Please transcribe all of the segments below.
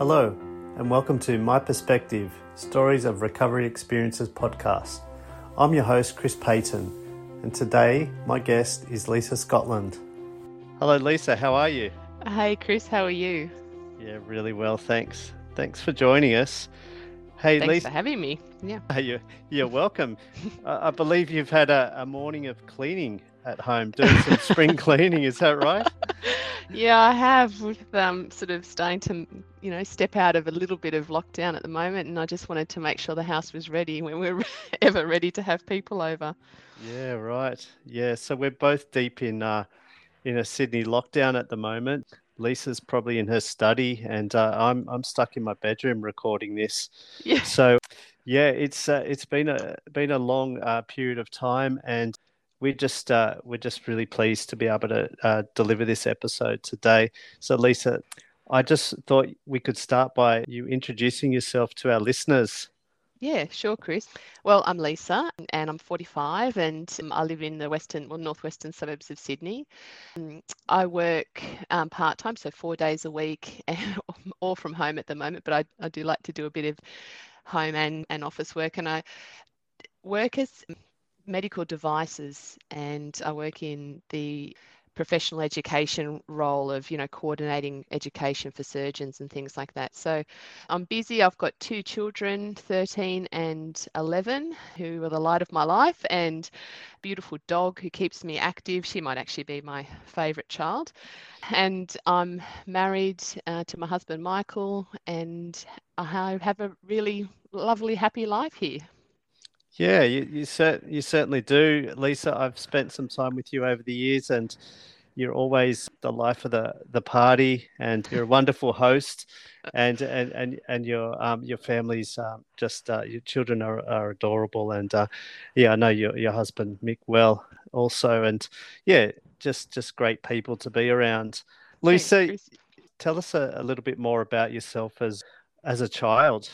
Hello, and welcome to My Perspective Stories of Recovery Experiences podcast. I'm your host, Chris Payton, and today my guest is Lisa Scotland. Hello, Lisa, how are you? Hey, Chris, how are you? Yeah, really well, thanks. Thanks for joining us. Hey, Thanks Lisa. for having me. Yeah. You're, you're welcome. I I believe you've had a, a morning of cleaning at home, doing some spring cleaning. Is that right? Yeah, I have with um sort of starting to, you know, step out of a little bit of lockdown at the moment and I just wanted to make sure the house was ready when we're ever ready to have people over. Yeah, right. Yeah, so we're both deep in uh, in a Sydney lockdown at the moment. Lisa's probably in her study, and uh, I'm I'm stuck in my bedroom recording this. Yeah. So, yeah, it's uh, it's been a been a long uh, period of time, and we're just uh, we're just really pleased to be able to uh, deliver this episode today. So, Lisa, I just thought we could start by you introducing yourself to our listeners. Yeah, sure, Chris. Well, I'm Lisa and I'm 45 and um, I live in the western, well, northwestern suburbs of Sydney. Um, I work um, part time, so four days a week, all from home at the moment, but I, I do like to do a bit of home and, and office work. And I work as medical devices and I work in the professional education role of you know coordinating education for surgeons and things like that. So i'm busy. I've got two children 13 and 11 who are the light of my life and beautiful dog who keeps me active. She might actually be my favorite child. And i'm married uh, to my husband michael and i have a really lovely happy life here Yeah, you you, cer- you certainly do, Lisa. I've spent some time with you over the years, and you're always the life of the, the party, and you're a wonderful host, and and and, and your um your family's um, just uh, your children are, are adorable, and uh, yeah, I know your your husband Mick well also, and yeah, just just great people to be around. Thanks, Lisa, Chris. tell us a, a little bit more about yourself as as a child.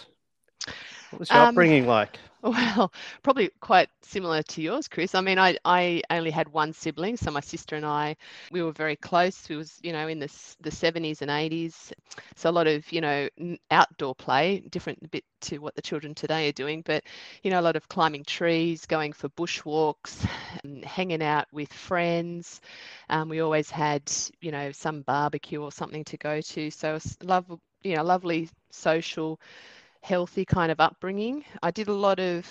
What was your Um, upbringing like? Well, probably quite similar to yours, Chris. I mean, I, I only had one sibling, so my sister and I, we were very close. We was, you know, in the the 70s and 80s, so a lot of, you know, outdoor play, different a bit to what the children today are doing, but you know, a lot of climbing trees, going for bushwalks, and hanging out with friends. Um, we always had, you know, some barbecue or something to go to. So love, you know, lovely social healthy kind of upbringing. I did a lot of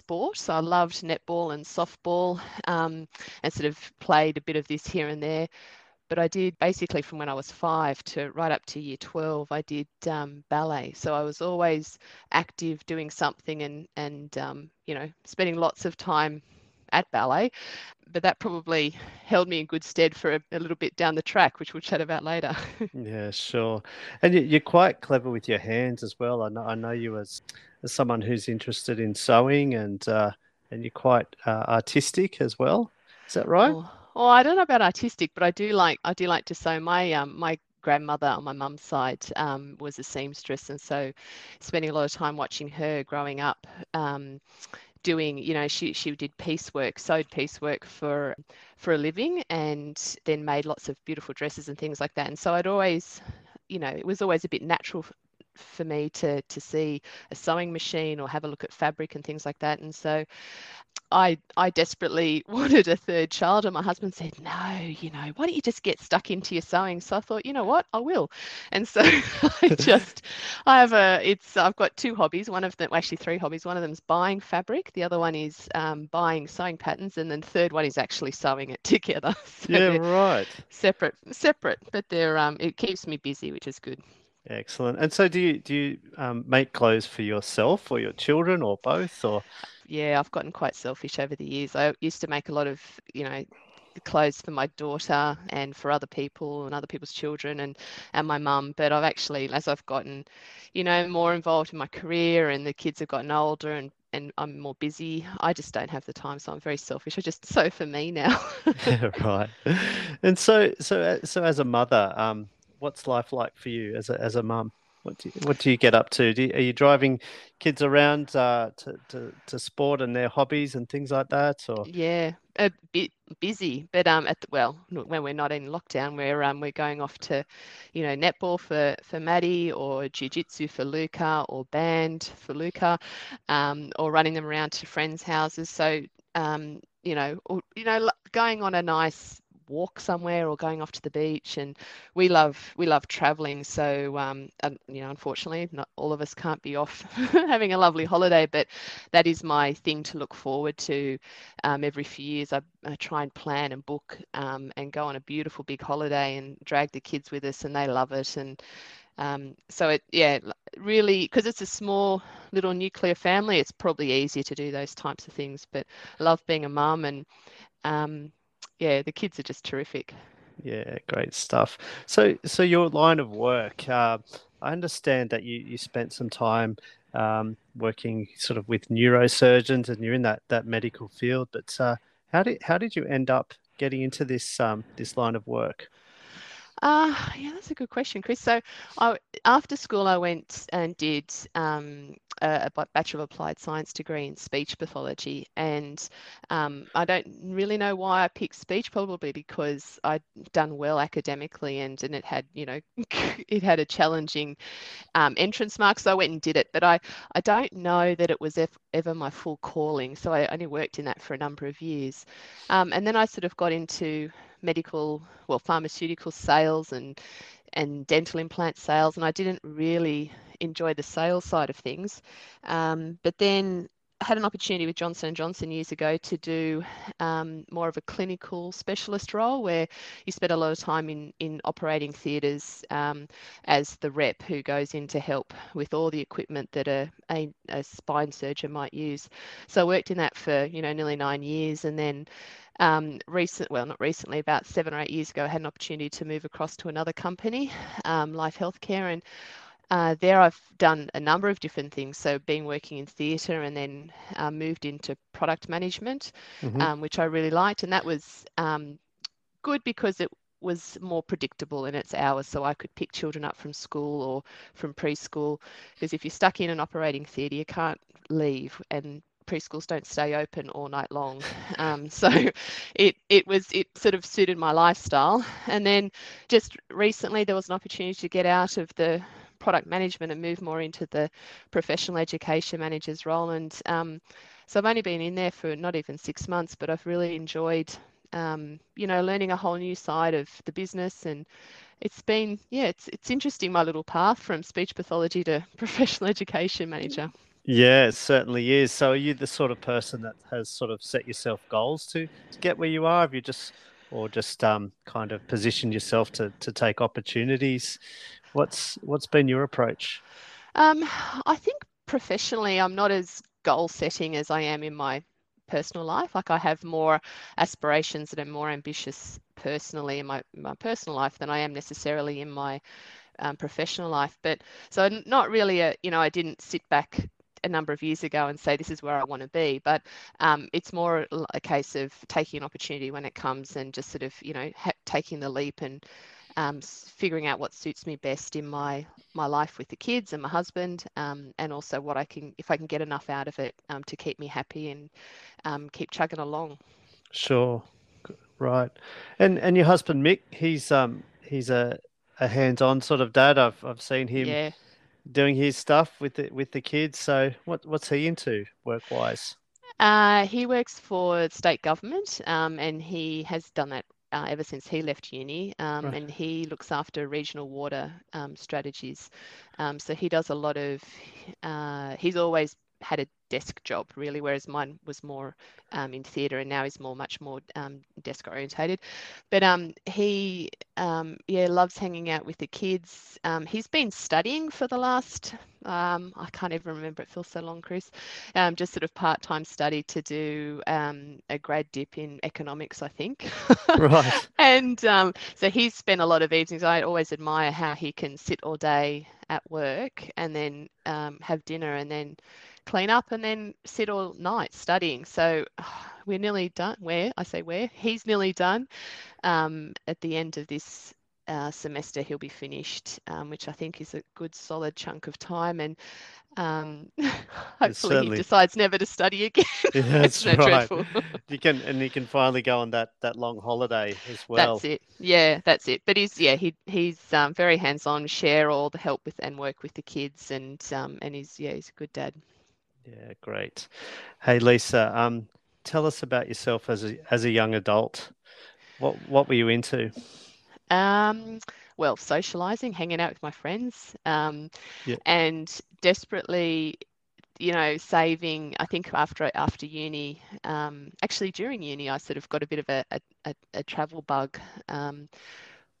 sport, so I loved netball and softball, um, and sort of played a bit of this here and there. But I did basically from when I was five to right up to year 12, I did um, ballet. So I was always active doing something and, and um, you know, spending lots of time at ballet. But that probably held me in good stead for a, a little bit down the track, which we'll chat about later. Yeah, sure. And you- you're quite clever with your hands as well. I know, I know you as, as someone who's interested in sewing and uh, and you're quite uh, artistic as well. Is that right? Oh, oh, I don't know about artistic, but I do like I do like to sew. My um my grandmother on my mum's side um, was a seamstress, and so spending a lot of time watching her growing up, um, doing you know she she did piecework, sewed piecework for for a living, and then made lots of beautiful dresses and things like that. And so I'd always, you know, it was always a bit natural. For me to to see a sewing machine or have a look at fabric and things like that, and so I I desperately wanted a third child, and my husband said, "No, you know, why don't you just get stuck into your sewing?" So I thought, you know what, I will. And so I just I have a it's I've got two hobbies. One of them, actually three hobbies. One of them is buying fabric. The other one is um, buying sewing patterns, and then the third one is actually sewing it together. So Yeah, right. separate, separate, but they're um it keeps me busy, which is good. Excellent. And so do you do you um, make clothes for yourself or your children or both or Yeah, I've gotten quite selfish over the years. I used to make a lot of, you know, clothes for my daughter and for other people and other people's children and and my mum but I've actually as I've gotten you know more involved in my career and the kids have gotten older and and I'm more busy I just don't have the time so I'm very selfish I just so for me now Yeah, right. And so so uh, so as a mother, um, what's life like for you as a as a mum? What do you, what do you get up to? You, are you driving kids around uh, to, to, to sport and their hobbies and things like that? Or yeah, a bit busy, but um, at the, well, when we're not in lockdown, we're um, we're going off to, you know, netball for for Maddie or jiu-jitsu for Luca or band for Luca, um, or running them around to friends' houses. So um, you know, or, you know, going on a nice walk somewhere or going off to the beach and we love we love traveling. So um and, you know unfortunately not all of us can't be off having a lovely holiday but that is my thing to look forward to um, every few years. I, I, try and plan and book um, and go on a beautiful big holiday and drag the kids with us and they love it. And um, so it yeah really because it's a small little nuclear family it's probably easier to do those types of things. But I love being a mum and um, yeah, the kids are just terrific. Yeah, great stuff. So, so your line of work, uh, I understand that you, you spent some time um, working sort of with neurosurgeons, and you're in that that medical field. But uh, how did how did you end up getting into this um, this line of work? Uh, yeah, that's a good question, Chris. So, I, after school, I went and did um, a, a, Bachelor of Applied Science degree in speech pathology. And um, I don't really know why I picked speech, probably because I'd done well academically and, and it had, you know, it had a challenging um, entrance mark. So I went and did it. But I, I don't know that it was ever my full calling. So I only worked in that for a number of years. Um, and then I sort of got into medical, well, pharmaceutical sales and and dental implant sales, and I didn't really enjoy the sales side of things. Um, but then had an opportunity with Johnson Johnson years ago to do um, more of a clinical specialist role, where you spend a lot of time in in operating theatres um, as the rep who goes in to help with all the equipment that a, a, a spine surgeon might use. So I worked in that for you know nearly nine years, and then um, recent, well, not recently, about seven or eight years ago, I had an opportunity to move across to another company, um, Life Healthcare, and uh, there I've done a number of different things. So been working in theatre and then uh, moved into product management, mm-hmm. um, which I really liked, and that was um, good because it was more predictable in its hours so i could pick children up from school or from preschool because if you're stuck in an operating theatre you can't leave and preschools don't stay open all night long. Um, so it it was it sort of suited my lifestyle. And then just recently there was an opportunity to get out of the product management and move more into the professional education manager's role. And um, so I've only been in there for not even six months, but I've really enjoyed um, you know learning a whole new side of the business and it's been yeah it's it's interesting my little path from speech pathology to professional education manager yeah, it certainly is. So, are you the sort of person that has sort of set yourself goals to, to get where you are? Have you just, or just um, kind of positioned yourself to, to take opportunities? What's what's been your approach? Um, I think professionally, I'm not as goal setting as I am in my personal life. Like I have more aspirations and I'm more ambitious personally in my my personal life than I am necessarily in my um, professional life. But so not really a you know I didn't sit back a number of years ago and say this is where I want to be. But um, it's more a case of taking an opportunity when it comes and just sort of you know ha- taking the leap and um, figuring out what suits me best in my my life with the kids and my husband, um, and also what I can if I can get enough out of it um, to keep me happy and um, keep chugging along. Sure, right. And and your husband Mick, he's um he's a a hands-on sort of dad. I've I've seen him. Yeah doing his stuff with the with the kids. So what what's he into work wise? Uh, he works for state government, um, and he has done that uh, ever since he left uni. Um, right. And he looks after regional water um, strategies. Um, so he does a lot of. Uh, he's always had a desk job really, whereas mine was more um, in theatre and now he's more much more um, desk orientated. But um, he um, yeah loves hanging out with the kids. Um, he's been studying for the last um, I can't even remember it feels so long, Chris. just sort of part time study to do a grad dip in economics, I think. right. and so he's spent a lot of evenings. I always admire how he can sit all day at work and then have dinner and then clean up and then sit all night studying. So we're nearly done. Where I say where he's nearly done um, at the end of this uh, semester he'll be finished, um, which I think is a good solid chunk of time. And um, hopefully certainly- he decides never to study again. Yeah, that's Isn't right. dreadful? You can and he can finally go on that that long holiday as well. That's it. Yeah, that's it. But he's yeah he he's um, very hands on. Share all the help with and work with the kids, and um, and he's yeah he's a good dad. Yeah, great. Hey Lisa, um, tell us about yourself as a as a young adult. What what were you into? Um, well, socializing, hanging out with my friends, um, Yeah. and desperately, you know, saving. I think after after uni, um, actually during uni, I sort of got a bit of a a, a, a travel bug. Um,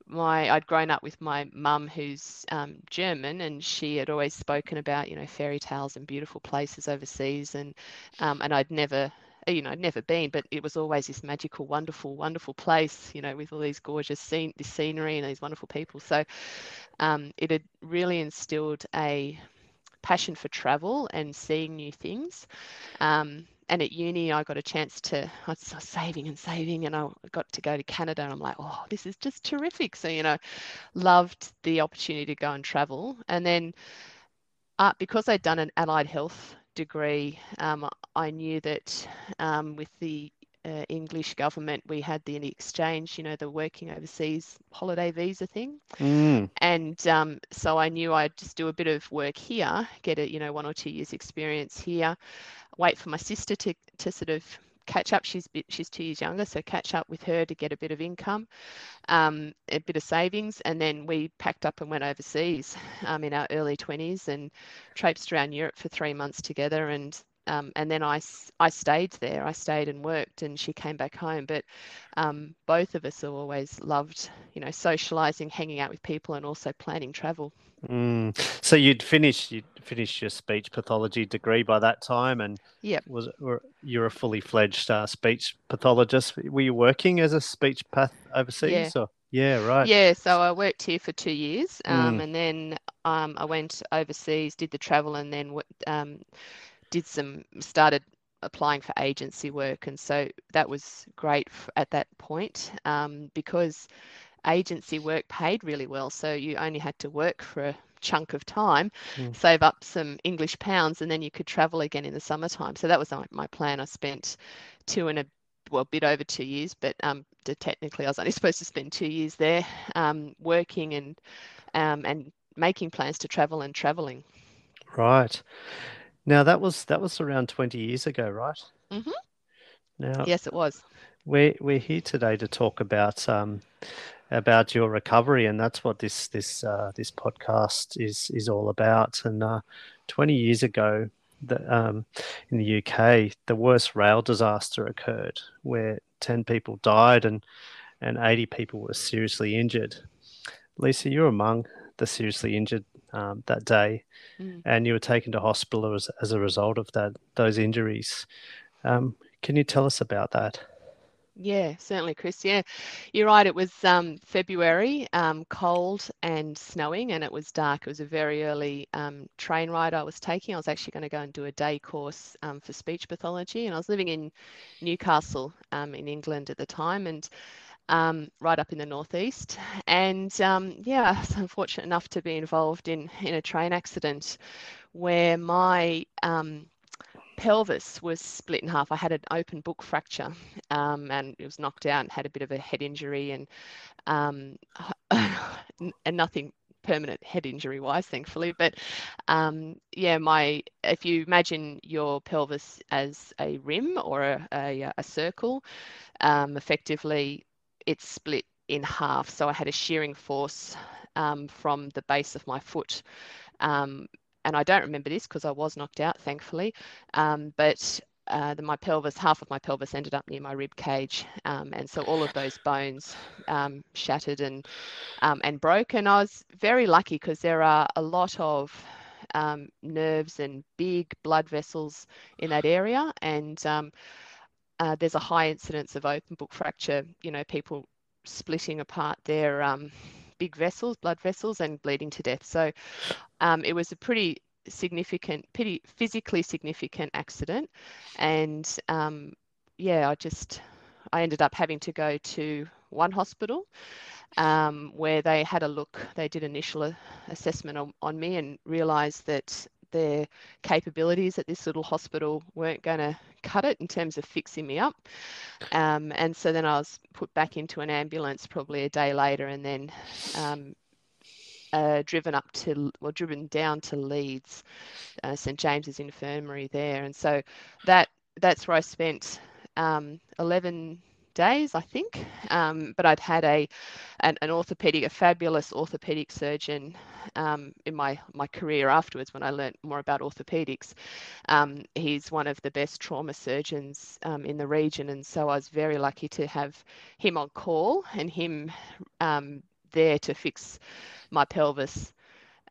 my I'd grown up with my mum who's um, German and she had always spoken about you know fairy tales and beautiful places overseas and um, and I'd never you know I'd never been but it was always this magical wonderful wonderful place you know with all these gorgeous scene this scenery and these wonderful people. So um, it had really instilled a passion for travel and seeing new things. Um, and at uni I got a chance to I was saving and saving and I got to go to Canada and I'm like oh this is just terrific. So you know loved the opportunity to go and travel. And then uh, because I'd done an allied health degree um, I knew that um, with the uh, English government we had the exchange you know the working overseas holiday visa thing Mm, and um, so I knew I'd just do a bit of work here, get a you know one or two years experience here, wait for my sister to to sort of catch up. She's bit, she's two years younger, so catch up with her to get a bit of income, um, a bit of savings, and then we packed up and went overseas um, in our early twenties and traipsed around Europe for three months together and. Um, and then I, I stayed there. I stayed and worked, and she came back home. But um, both of us have always loved, you know, socializing, hanging out with people, and also planning travel. mm. So you'd finished you'd finished your speech pathology degree by that time, and Yep. was were, you're a fully fledged uh, speech pathologist. Were you working as a speech path overseas? Or? Yeah, right. Yeah, so I worked here for two years, um, Mm. and then um, I went overseas, did the travel, and then um, did some started applying for agency work, and so that was great at that point um, because agency work paid really well. So you only had to work for a chunk of time, Mm. save up some English pounds, and then you could travel again in the summertime. So that was my, my plan. I spent two and a well, a bit over two years, but um, technically I was only supposed to spend two years there, um, working and um, and making plans to travel and traveling. Right. Now that was that was around 20 years ago, right? Mm-hmm. Now Yes, it was. we're we're here today to talk about um, about your recovery, and that's what this this uh, this podcast is is all about. And uh, 20 years ago, the, um, in the UK, the worst rail disaster occurred, where 10 people died and and 80 people were seriously injured. Lisa, you're among the seriously injured um, that day, Mm. and you were taken to hospital as, as a result of that those injuries. Um, can you tell us about that? Yeah, certainly, Chris. Yeah, you're right. It was um, February, um, cold and snowing, and it was dark. It was a very early um, train ride I was taking. I was actually going to go and do a day course um, for speech pathology, and I was living in Newcastle um, in England at the time, and um, right up in the northeast. And um, yeah, I was unfortunate enough to be involved in in a train accident where my um, pelvis was split in half. I had an open book fracture um, and it was knocked out and had a bit of a head injury and um, and nothing permanent head injury wise thankfully but um, yeah my if you imagine your pelvis as a rim or a, a, a circle um, effectively it's split in half so I had a shearing force um, from the base of my foot um, and I don't remember this because I was knocked out, thankfully. Um, but uh, the, my pelvis, half of my pelvis ended up near my rib cage, um, and so all of those bones um, shattered and um, and broke. And I was very lucky because there are a lot of um, nerves and big blood vessels in that area, and um, uh, there's a high incidence of open book fracture. You know, people splitting apart their um, big vessels, blood vessels, and bleeding to death. So um, it was a pretty significant, pretty physically significant accident, and um, yeah, I just I ended up having to go to one hospital, um, where they had a look. They did initial assessment on, on me and realised that their capabilities at this little hospital weren't going to cut it in terms of fixing me up. Um, and so then I was put back into an ambulance probably a day later and then um, uh, driven up to, well, driven down to Leeds, uh, St James's Infirmary there. And so that that's where I spent um, 11 days, I think. Um, but I'd had a an, an, orthopedic, a fabulous orthopedic surgeon um, in my my career afterwards when I learnt more about orthopedics. Um, he's one of the best trauma surgeons um, in the region, and so I was very lucky to have him on call and him um, there to fix my pelvis.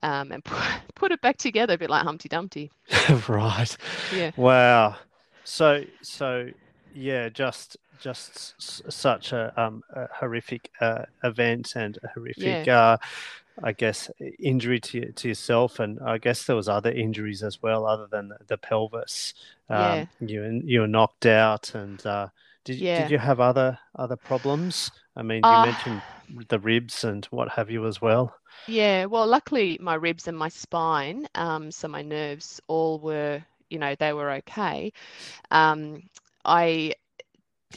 Um, and put, put it back together a bit like Humpty Dumpty. right. Yeah. Wow. So so yeah, just just such a, um, a horrific uh, event and a horrific, yeah. uh, I guess, injury to to yourself, and I guess there was other injuries as well, other than the, the pelvis. Um, yeah. You you were knocked out, and uh, did yeah. did you have other other problems? I mean, you uh, mentioned the ribs and what have you as well. Yeah, well, luckily my ribs and my spine, um, so my nerves all were, you know, they were okay. Um, I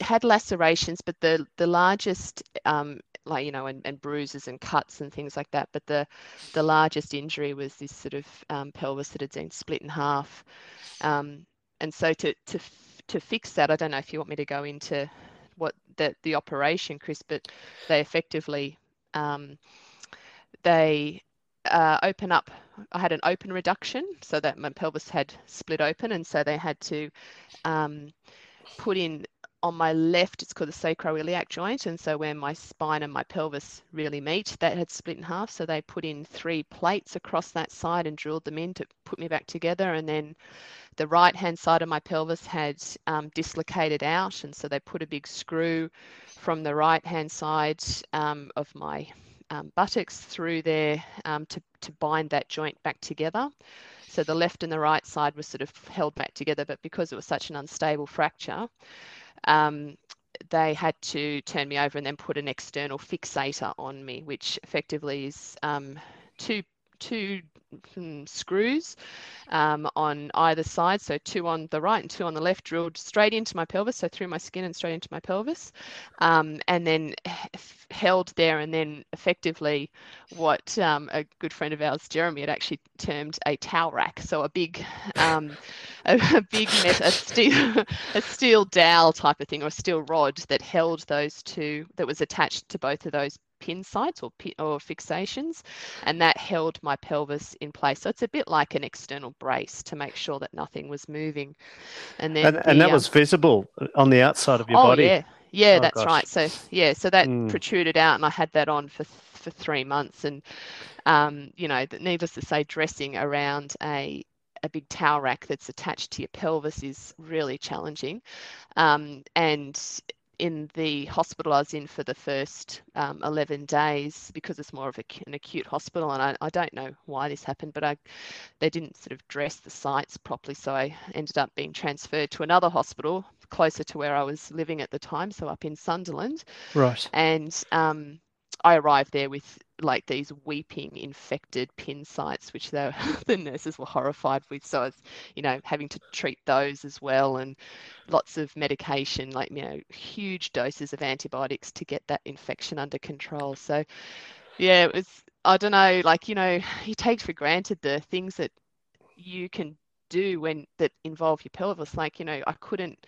had lacerations, but the the largest, um, like you know, and, and bruises and cuts and things like that. But the the largest injury was this sort of um, pelvis that had been split in half. Um, and so to to to fix that, I don't know if you want me to go into what the the operation, Chris, but they effectively um, they uh, open up. I had an open reduction, so that my pelvis had split open, and so they had to um, put in on my left, it's called the sacroiliac joint. And so where my spine and my pelvis really meet, that had split in half. So they put in three plates across that side and drilled them in to put me back together. And then the right hand side of my pelvis had um, dislocated out. And so they put a big screw from the right hand side um, of my um, buttocks through there um, to, to bind that joint back together. So the left and the right side was sort of held back together, but because it was such an unstable fracture, um, they had to turn me over and then put an external fixator on me, which effectively is um, two two mm, screws um, on either side, so two on the right and two on the left, drilled straight into my pelvis, so through my skin and straight into my pelvis, um, and then held there, and then effectively what um, a good friend of ours, Jeremy, had actually termed a towel rack, so a big, um, a, a, big a steel, a steel dowel type of thing, or a steel rod that held those two, that was attached to both of those pin sites or, or fixations, and that held my pelvis in place. So it's a bit like an external brace to make sure that nothing was moving. And then and, the, and that um, was visible on the outside of your oh, body. Yeah, yeah, oh, that's gosh. right. So yeah, so that mm. protruded out, and I had that on for for three months, and um, you know, needless to say, dressing around a a big towel rack that's attached to your pelvis is really challenging. Um, and in the hospital I was in for the first um, 11 days because it's more of a, an acute hospital. And I, I, don't know why this happened, but I, they didn't sort of dress the sites properly. So I ended up being transferred to another hospital closer to where I was living at the time. So up in Sunderland. Right. And um, I arrived there with like these weeping infected pin sites, which the nurses were horrified with. So I was, you know, having to treat those as well, and lots of medication, like you know, huge doses of antibiotics to get that infection under control. So, yeah, it was. I don't know, like you know, you take for granted the things that you can do when that involve your pelvis. Like you know, I couldn't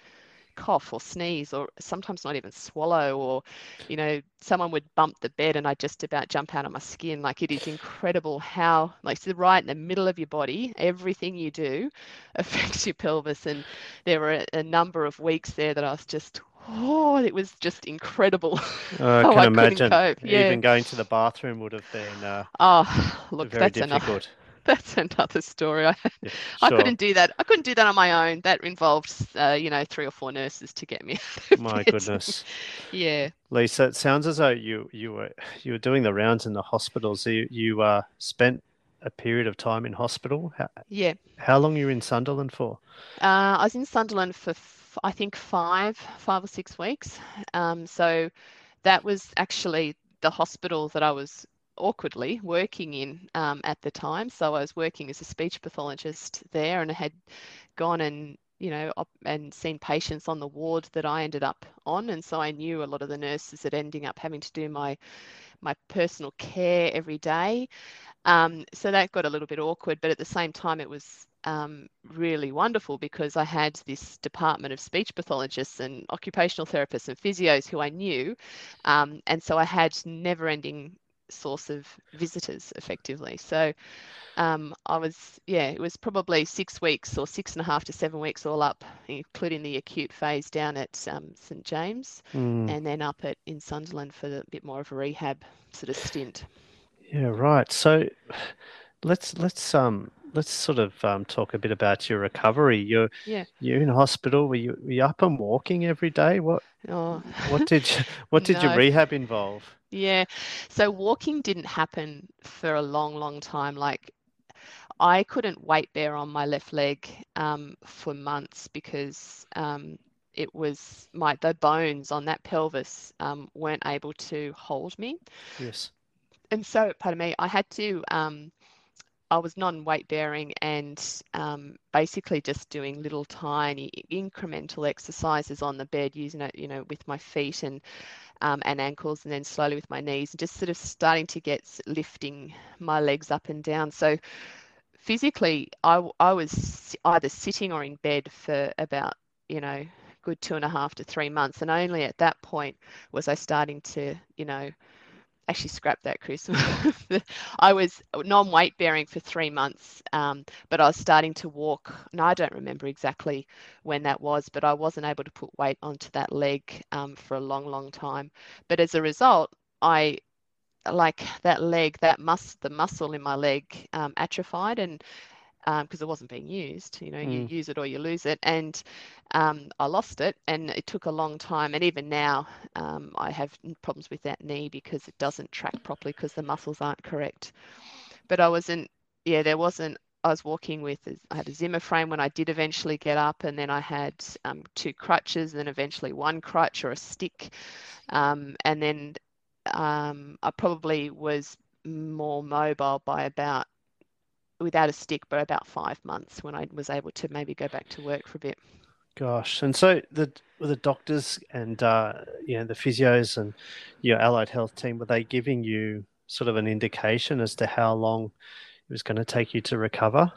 cough or sneeze or sometimes not even swallow or you know someone would bump the bed and i just about jump out of my skin. Like it is incredible how like it's right in the middle of your body everything you do affects your pelvis. And there were a, a number of weeks there that i was just oh it was just incredible. Uh, i can I imagine. yeah. even going to the bathroom would have been uh, oh look very that's difficult. enough that's another story. I, yeah, sure. I couldn't do that. I couldn't do that on my own. That involved, uh, you know, three or four nurses to get me. my goodness. yeah. Lisa, it sounds as though you you were you were doing the rounds in the hospitals. You you uh, spent a period of time in hospital. How, yeah. How long were you in Sunderland for? Uh, I was in Sunderland for f- I think five five or six weeks. Um, so that was actually the hospital that I was awkwardly working in um, at the time. So I was working as a speech pathologist there and I had gone and you know op- and seen patients on the ward that I ended up on, and so I knew a lot of the nurses that ending up having to do my my personal care every day. Um, so that got a little bit awkward, but at the same time, it was um, really wonderful because I had this department of speech pathologists and occupational therapists and physios who I knew. Um, and so I had never ending source of visitors effectively. So um, I was, yeah, it was probably six weeks or six and a half to seven weeks all up, including the acute phase down at um, St James mm. and then up at in Sunderland for a bit more of a rehab sort of stint. Yeah, right. So let's let's um let's sort of um, talk a bit about your recovery. You're yeah. you're in hospital. Were you, were you up and walking every day? What oh. what did you, what did no. your rehab involve? Yeah, so walking didn't happen for a long, long time. Like I couldn't weight bear on my left leg um, for months because um, it was my the bones on that pelvis um, weren't able to hold me. Yes. And so, pardon me, I had to um, I was non-weight bearing and um, basically just doing little tiny incremental exercises on the bed, using it, you know, with my feet and um, and ankles, and then slowly with my knees, and just sort of starting to get lifting my legs up and down. So physically, I I was either sitting or in bed for about you know good two and a half to three months, and only at that point was I starting to you know actually scrapped that, Chris. I was non-weight bearing for three months, um, but I was starting to walk. And I don't remember exactly when that was, but I wasn't able to put weight onto that leg um, for a long, long time. But as a result, I like that leg, that mus the muscle in my leg um, atrophied, and because um, it wasn't being used. You know, mm. you use it or you lose it. And um, I lost it, and it took a long time. And even now, um, I have problems with that knee because it doesn't track properly because the muscles aren't correct. But I wasn't. Yeah, there wasn't. I was walking with. I had a Zimmer frame when I did eventually get up, and then I had um, two crutches, and then eventually one crutch or a stick, um, and then um, I probably was more mobile by about without a stick, but about five months when I was able to maybe go back to work for a bit. Gosh, and so the the doctors and uh, you know the physios and your allied health team were they giving you sort of an indication as to how long it was going to take you to recover?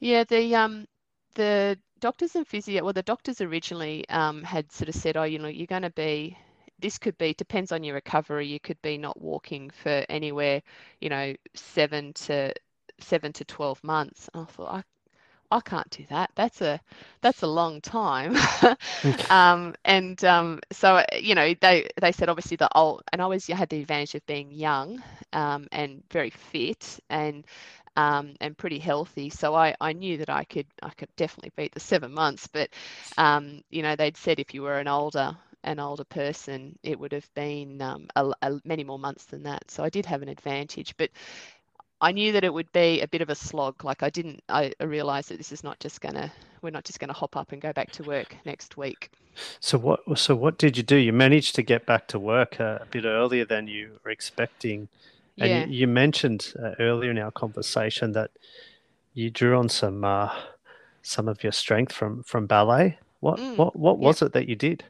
Yeah, the um the doctors and physio well the doctors originally um, had sort of said oh you know you're going to be this could be depends on your recovery you could be not walking for anywhere you know seven to seven to 12 months. And I thought, I, I can't do that. That's a that's a long time. um, and um, so you know they they said obviously the old and I always had the advantage of being young um, and very fit and um, and pretty healthy. So I, I knew that I could I could definitely beat the seven months. But um, you know they'd said if you were an older an older person, it would have been um, a, a, many more months than that. So I did have an advantage. But I knew that it would be a bit of a slog. Like I didn't, I realized that this is not just gonna, we're not just gonna hop up and go back to work next week. So what, so what did you do? You managed to get back to work a, a bit earlier than you were expecting. And yeah. you, you mentioned uh, earlier in our conversation that you drew on some, uh, some of your strength from, from ballet. What, mm, what, what was yeah. it that you did?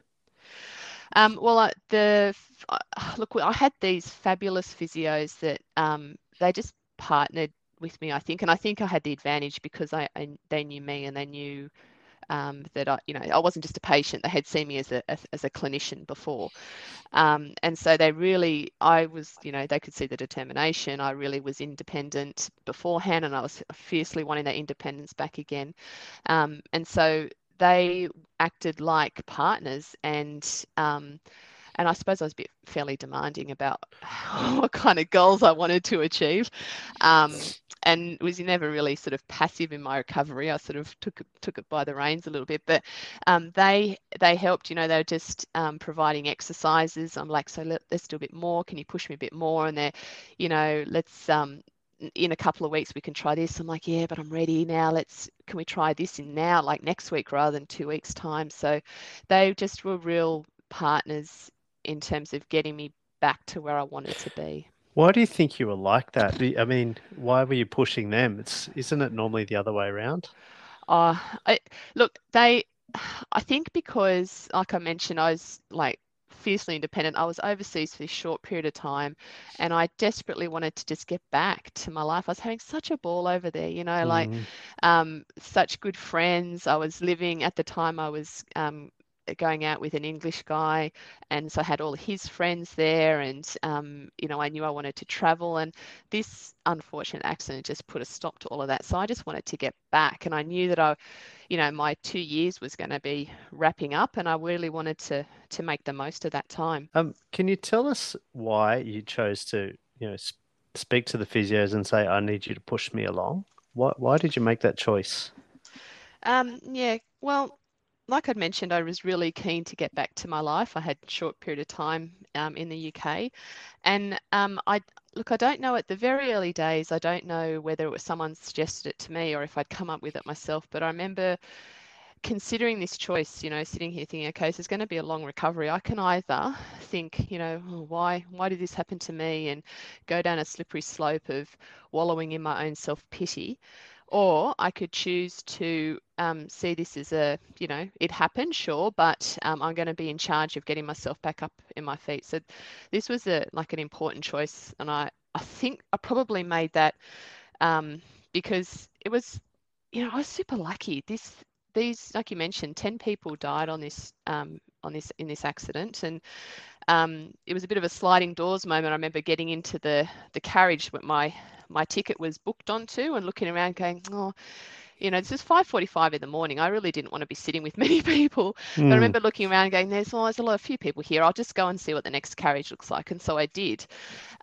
Um, well, uh, the look, I had these fabulous physios that um, they just partnered with me, I think, and I think I had the advantage because I, I they knew me and they knew um, that I, you know, I wasn't just a patient. They had seen me as a, as a clinician before, um, and so they really, I was, you know, they could see the determination. I really was independent beforehand, and I was fiercely wanting that independence back again, um, and so they acted like partners and. And I suppose I was a bit fairly demanding about what kind of goals I wanted to achieve. Um, and was never really sort of passive in my recovery. I sort of took took it by the reins a little bit, but um, they they helped. You know, they were just um, providing exercises. I'm like, so let, us do a bit more. Can you push me a bit more? And they're, you know, let's um, in a couple of weeks we can try this. I'm like, yeah, but I'm ready now. Let's can we try this in now, like next week rather than two weeks time. So they just were real partners in terms of getting me back to where I wanted to be. Why do you think you were like that? I mean, why were you pushing them? It's isn't it normally the other way around? Uh, I, look, they, I think because, like I mentioned, I was like fiercely independent. I was overseas for this short period of time and I desperately wanted to just get back to my life. I was having such a ball over there, you know, like Mm. um, such good friends. I was living at the time, I was um, going out with an English guy, and so I had all his friends there, and um, you know, I knew I wanted to travel, and this unfortunate accident just put a stop to all of that. So I just wanted to get back, and I knew that I, you know, my two years was going to be wrapping up, and I really wanted to to make the most of that time. Um, can you tell us why you chose to, you know, sp speak to the physios and say, "I need you to push me along"? Why why did you make that choice? Um, yeah, well, like I'd mentioned, I was really keen to get back to my life. I had a short period of time um, in the UK, and um, I look, I don't know at the very early days. I don't know whether it was someone suggested it to me or if I'd come up with it myself. But I remember considering this choice. You know, sitting here thinking, okay, this is going to be a long recovery. I can either think, you know, oh, why why did this happen to me, and go down a slippery slope of wallowing in my own self pity or I could choose to um, see this as a, you know, it happened, sure, but um, I'm going to be in charge of getting myself back up in my feet. So this was a like an important choice, and I I think I probably made that um, because it was, you know, I was super lucky. This these like you mentioned, ten people died on this um, on this in this accident, and um, it was a bit of a sliding doors moment. I remember getting into the the carriage with my my ticket was booked onto and looking around going, oh, you know, this is 5:45 in the morning. I really didn't want to be sitting with many people. But I Mm. remember looking around and going, there's, well, there's a lot of few people here. I'll just go and see what the next carriage looks like. And so I did.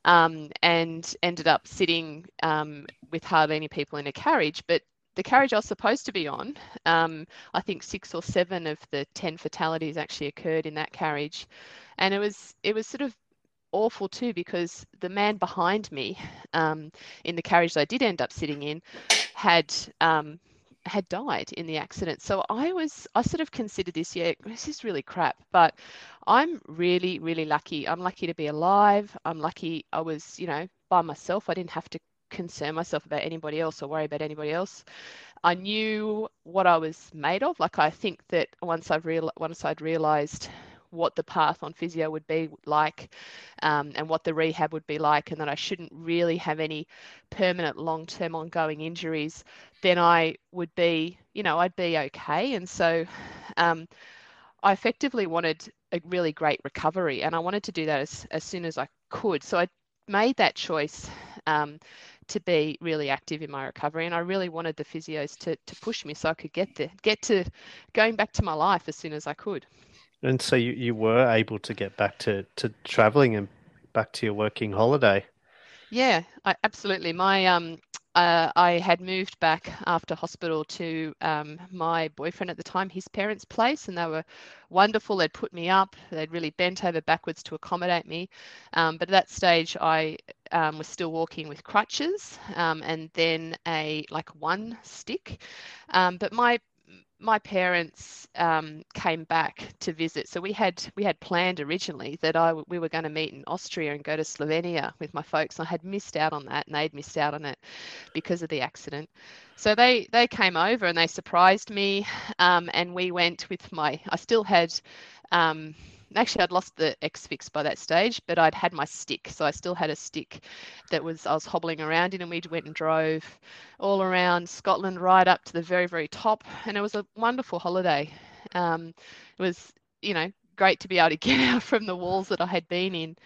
Um, and ended up sitting um, with hardly any people in a carriage. But the carriage I was supposed to be on, um, I think six or seven of the 10 fatalities actually occurred in that carriage. And it was it was sort of awful too because the man behind me um, in the carriage I did end up sitting in had um, had died in the accident. So I was I sort of considered this yeah this is really crap, but I'm really really lucky. I'm lucky to be alive. I'm lucky I was you know by myself. I didn't have to concern myself about anybody else or worry about anybody else. I knew what I was made of. Like I think that once I've real once I'd realized what the path on physio would be like um, and what the rehab would be like and that I shouldn't really have any permanent long-term ongoing injuries then I would be you know I'd be okay. And so um, I effectively wanted a really great recovery and I wanted to do that as, as soon as I could. So I made that choice um, to be really active in my recovery and I really wanted the physios to, to push me so I could get there get to going back to my life as soon as I could And so you, you were able to get back to, to traveling and back to your working holiday. Yeah, I, absolutely. My um, uh, I had moved back after hospital to um, my boyfriend at the time, his parents' place, and they were wonderful. They'd put me up. They'd really bent over backwards to accommodate me. Um, but at that stage, I um, was still walking with crutches um, and then a like one stick. Um, but my my parents um, came back to visit, so we had we had planned originally that I we were going to meet in Austria and go to Slovenia with my folks. I had missed out on that, and they'd missed out on it because of the accident. So they they came over and they surprised me, um, and we went with my. I still had. Um, Actually, I'd lost the X fix by that stage, but I'd had my stick, so I still had a stick that was I was hobbling around in, and we went and drove all around Scotland, right up to the very, very top. And it was a wonderful holiday. Um, it was, you know, great to be able to get out from the walls that I had been in.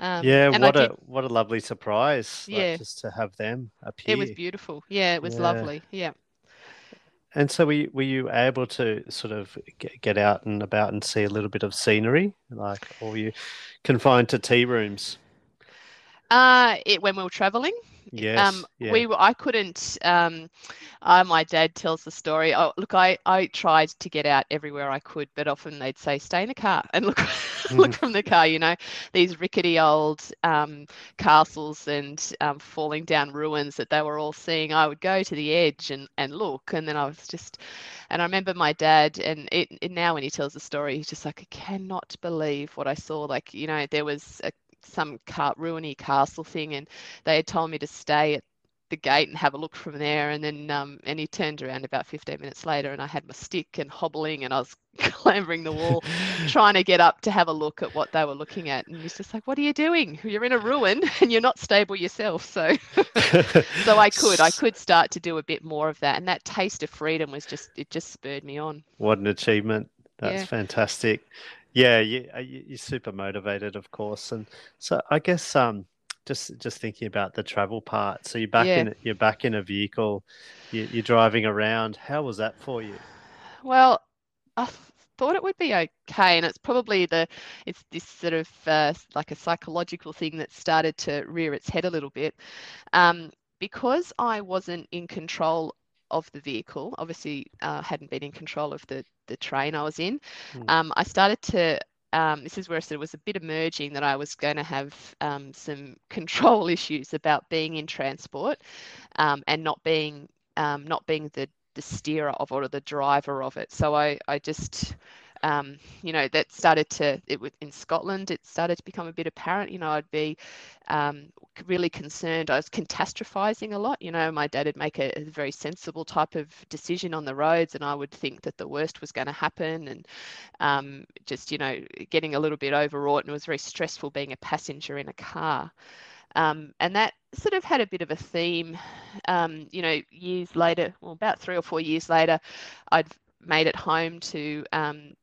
Um, Yeah, what a what a lovely surprise. Like yeah, just to have them up it was beautiful. Yeah, it was Yeah. lovely. Yeah. And so were you, were you able to sort of get, get out and about and see a little bit of scenery? Like, or were you confined to tea rooms? Uh, it when we were traveling. Yes, Um, yeah. we were, I couldn't, um, uh, my dad tells the story. Oh, look, I, I tried to get out everywhere I could, but often they'd say, stay in the car and look, look from the car, you know, these rickety old um, castles and um, falling down ruins that they were all seeing. I would go to the edge and, and look, and then I was just, and I remember my dad, and it, it now when he tells the story, he's just like, I cannot believe what I saw. Like, you know, there was a some car, ruiny castle thing, and they had told me to stay at the gate and have a look from there. And then um, and he turned around about 15 minutes later, and I had my stick and hobbling, and I was clambering the wall, trying to get up to have a look at what they were looking at. And he's just like, "What are you doing? You're in a ruin, and you're not stable yourself." So, so I could I could start to do a bit more of that, and that taste of freedom was just it just spurred me on. What an achievement! That's yeah. fantastic. Yeah, you, you're super motivated, of course, and so I guess um just just thinking about the travel part. So you're back yeah. in you're back in a vehicle, you, you're driving around. How was that for you? Well, I thought it would be okay, and it's probably the it's this sort of uh, like a psychological thing that started to rear its head a little bit, um, because I wasn't in control of the vehicle. Obviously, uh, hadn't been in control of the the train I was in. Mm. Um, I started to um, this is where I said it was a bit emerging that I was going to have um, some control issues about being in transport um, and not being um, not being the the steerer of it or the driver of it. So I I just um, you know, that started to, it was in Scotland, it started to become a bit apparent. You know, I'd be um, really concerned. I was catastrophizing a lot. You know, my dad would make a, a, very sensible type of decision on the roads, and I would think that the worst was going to happen, and um, just, you know, getting a little bit overwrought. And it was very stressful being a passenger in a car. Um, and that sort of had a bit of a theme. Um, you know, years later, well, about three or four years later, I'd made it home to um,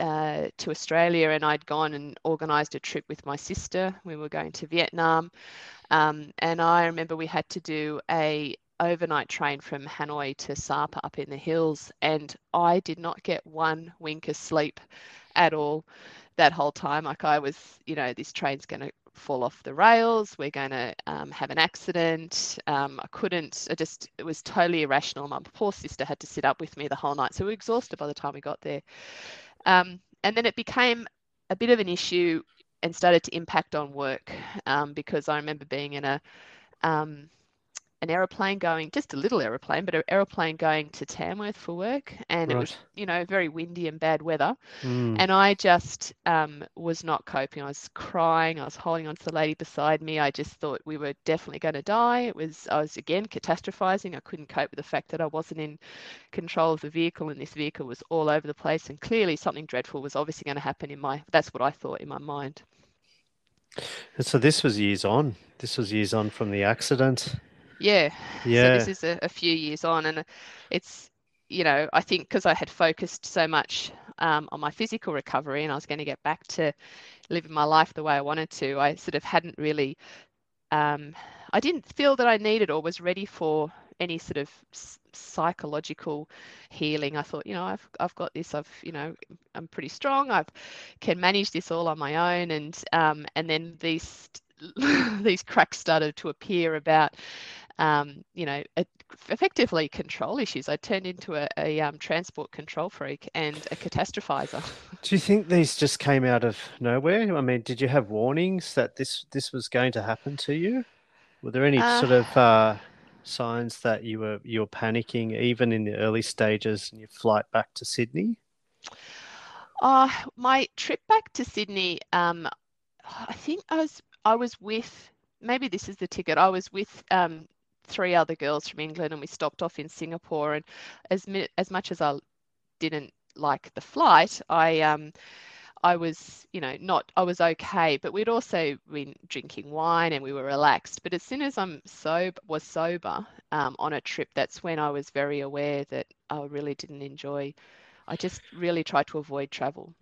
uh, to Australia, and I'd gone and organised a trip with my sister. We were going to Vietnam, um, and I remember we had to do a overnight train from Hanoi to Sapa up in the hills, and I did not get one wink of sleep at all that whole time. Like I was, you know, this train's going to fall off the rails. We're going to um, have an accident. Um, I couldn't, I just, it was totally irrational. My poor sister had to sit up with me the whole night. So we were exhausted by the time we got there. Um, and then it became a bit of an issue and started to impact on work um, because I remember being in a um, an aeroplane going, just a little aeroplane, but an aeroplane going to Tamworth for work, and right. it was you know very windy and bad weather, mm. and I just um, was not coping. I was crying. I was holding on to the lady beside me. I just thought we were definitely going to die. It was I was again catastrophizing. I couldn't cope with the fact that I wasn't in control of the vehicle, and this vehicle was all over the place, and clearly something dreadful was obviously going to happen in my. That's what I thought in my mind. And so this was years on. This was years on from the accident. Yeah. Yeah. So this is a, a few years on, and it's you know I think because I had focused so much um, on my physical recovery and I was going to get back to living my life the way I wanted to, I sort of hadn't really. Um, I didn't feel that I needed or was ready for any sort of psychological healing. I thought, you know, I've I've got this. I've you know, I'm pretty strong. i've can manage this all on my own. And um, and then these these cracks started to appear about um, you know, effectively control issues. I turned into a, a um, transport control freak and a catastrophizer. Do you think these just came out of nowhere? I mean, did you have warnings that this this was going to happen to you? Were there any uh, sort of uh, signs that you were you were panicking even in the early stages in your flight back to Sydney? Uh, my trip back to Sydney, um, I think I was I was with maybe this is the ticket. I was with um, three other girls from England, and we stopped off in Singapore. And as as much as I didn't like the flight, I um, I was, you know, not, I was okay, but we'd also been drinking wine and we were relaxed. But as soon as I'm sober, was sober um, on a trip, that's when I was very aware that I really didn't enjoy. I just really tried to avoid travel.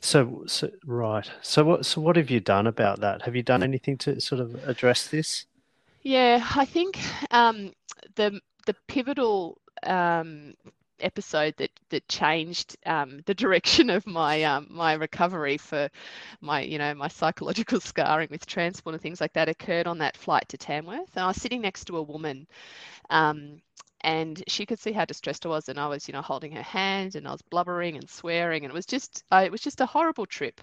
So, so right. So what? So what have you done about that? Have you done anything to sort of address this? Yeah, I think um, the the pivotal um, episode that that changed um, the direction of my um, my recovery for my you know my psychological scarring with transport and things like that occurred on that flight to Tamworth. And I was sitting next to a woman um, and she could see how distressed I was and I was you know holding her hand and I was blubbering and swearing and it was just it was just a horrible trip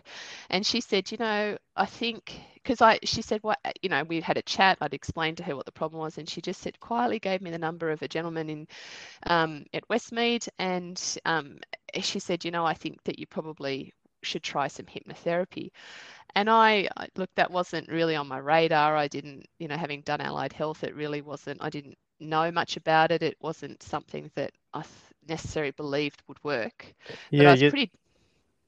and she said you know I think because I she said what well, you know we had a chat I'd explained to her what the problem was and she just said quietly gave me the number of a gentleman in um, at Westmead and um, she said you know I think that you probably should try some hypnotherapy and I look, that wasn't really on my radar. I didn't, you know, having done allied health, it really wasn't. I didn't know much about it. It wasn't something that I necessarily believed would work. Yeah, I was you, pretty.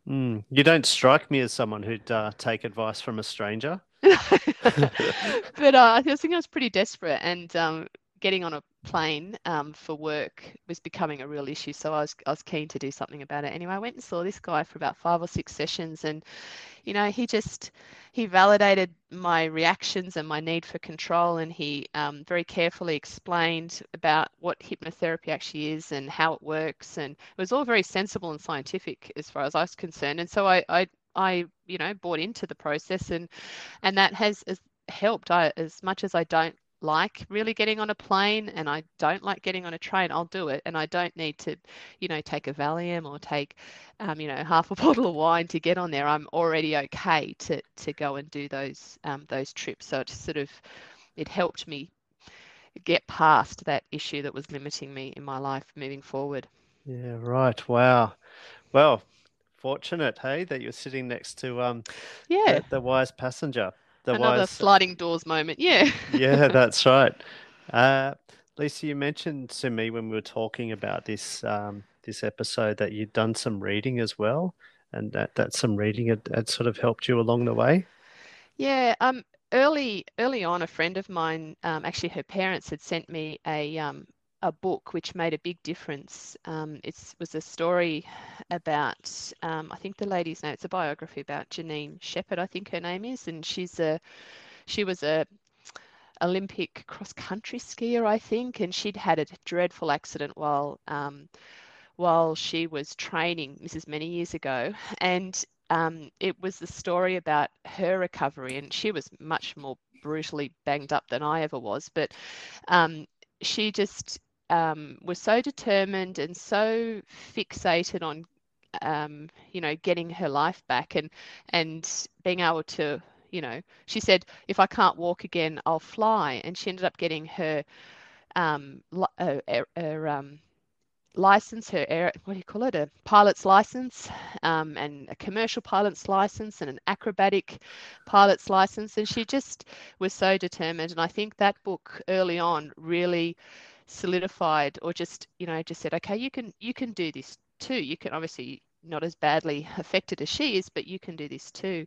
Mm, you don't strike me as someone who'd uh, take advice from a stranger. but uh, I think I was pretty desperate, and um, getting on a plane um, for work was becoming a real issue. So I was I was keen to do something about it. Anyway, I went and saw this guy for about five or six sessions, and you know he just he validated my reactions and my need for control, and he um, very carefully explained about what hypnotherapy actually is and how it works, and it was all very sensible and scientific as far as I was concerned. And so I I, I you know bought into the process, and and that has, has helped. I as much as I don't like really getting on a plane and I don't like getting on a train, I'll do it. And I don't need to, you know, take a Valium or take, um, you know, half a bottle of wine to get on there. I'm already okay to to go and do those um, those trips. So it sort of it helped me get past that issue that was limiting me in my life moving forward. Yeah, right. Wow. Well, fortunate, hey, that you're sitting next to um yeah the, the wise passenger the Another wise... sliding doors moment. Yeah. yeah, that's right. Uh, Lisa, you mentioned to me when we were talking about this um, this episode that you'd done some reading as well, and that, that some reading had, had sort of helped you along the way. Yeah. Um. Early early on, a friend of mine, um, actually her parents had sent me a um, a book which made a big difference. Um, it was a story about, um, I think the lady's name, it's a biography about Janine Shepherd, I think her name is, and she's a, she was a Olympic cross country skier, I think, and she'd had a dreadful accident while, um, while she was training. This is many years ago, and um, it was the story about her recovery, and she was much more brutally banged up than I ever was, but um, she just um, was so determined and so fixated on um, you know getting her life back and and being able to you know she said if I can't walk again I'll fly and she ended up getting her um, uh, her, um, license, her air, what do you call it, a pilot's license, um, and a commercial pilot's license, and an acrobatic pilot's license. And she just was so determined. And I think that book early on really solidified or just you know just said okay you can you can do this too. You can obviously not as badly affected as she is but you can do this too.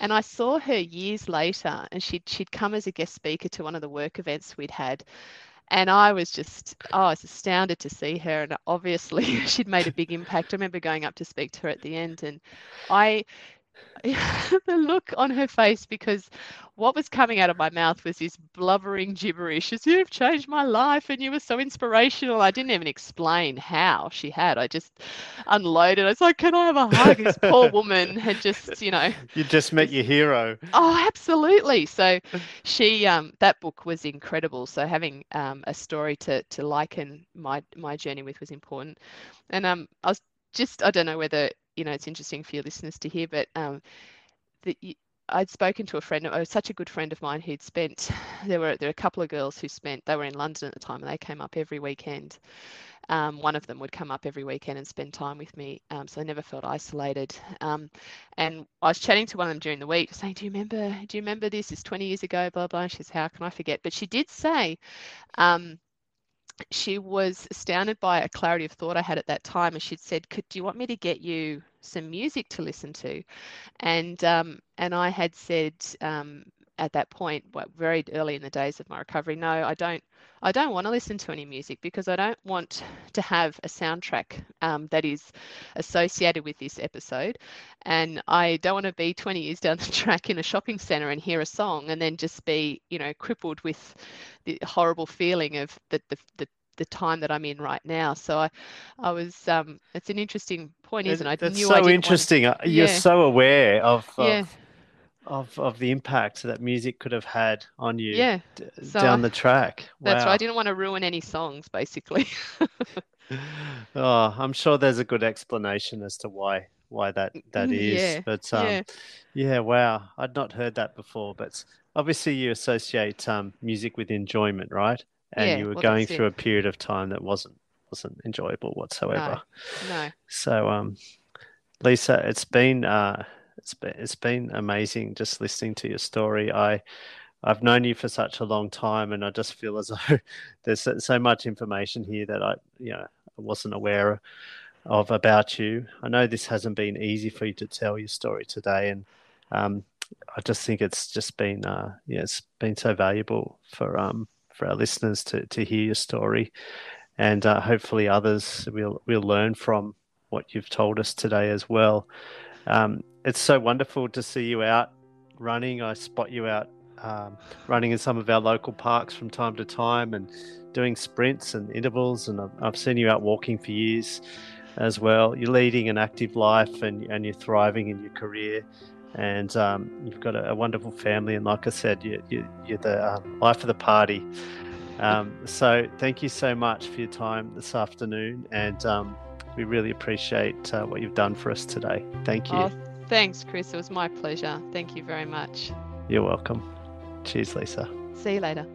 And I saw her years later and she'd she'd come as a guest speaker to one of the work events we'd had. And I was just oh, I was astounded to see her and obviously she'd made a big impact. I remember going up to speak to her at the end and I the look on her face because what was coming out of my mouth was this blubbering gibberish as you've changed my life and you were so inspirational. I didn't even explain how she had. I just unloaded. I was like, Can I have a hug? This poor woman had just, you know. You just met your hero. Oh, absolutely. So she um that book was incredible. So having um a story to to liken my my journey with was important. And um I was just I don't know whether you know it's interesting for your listeners to hear, but um, the, I'd spoken to a friend, oh, such a good friend of mine who'd spent. There were there were a couple of girls who spent. They were in London at the time, and they came up every weekend. Um, one of them would come up every weekend and spend time with me, um, so I never felt isolated. Um, and I was chatting to one of them during the week, saying, "Do you remember? Do you remember this? Is 20 years ago? Blah blah." She says, "How can I forget?" But she did say um, she was astounded by a clarity of thought I had at that time. And she'd said, Could do you want me to get you some music to listen to? And um, and I had said um, at that point, very early in the days of my recovery, no, I don't I don't want to listen to any music because I don't want to have a soundtrack um, that is associated with this episode. And I don't want to be 20 years down the track in a shopping center and hear a song and then just be, you know, crippled with the horrible feeling of the, the, the the time that I'm in right now. So I, I was. Um, it's an interesting point, isn't it? That's so interesting. Want... You're so aware of, yeah. Of of the impact that music could have had on you yeah so down the track wow. that's right i didn't want to ruin any songs basically oh i'm sure there's a good explanation as to why why that that mm, yeah, but um yeah. yeah wow i'd not heard that before but obviously you associate um music with enjoyment right and yeah, you were well, going through it. a period of time that wasn't wasn't enjoyable whatsoever no, no. so um lisa it's been uh It's been it's been amazing just listening to your story. I I've known you for such a long time, and I just feel as though there's so much information here that I you know wasn't aware of about you. I know this hasn't been easy for you to tell your story today, and um, I just think it's just been uh, yeah, it's been so valuable for um, for our listeners to to hear your story, and uh, hopefully others will will learn from what you've told us today as well. Um, it's so wonderful to see you out running. I spot you out um, running in some of our local parks from time to time and doing sprints and intervals. And I've, I've seen you out walking for years as well. You're leading an active life and, and you're thriving in your career. And um, you've got a, a, wonderful family. And like I said, you, you, you're the um, life of the party. Um, so thank you so much for your time this afternoon. And um, we really appreciate uh, what you've done for us today. Thank you. Oh, thanks, Chris. It was my pleasure. Thank you very much. You're welcome. Cheers, Lisa. See you later.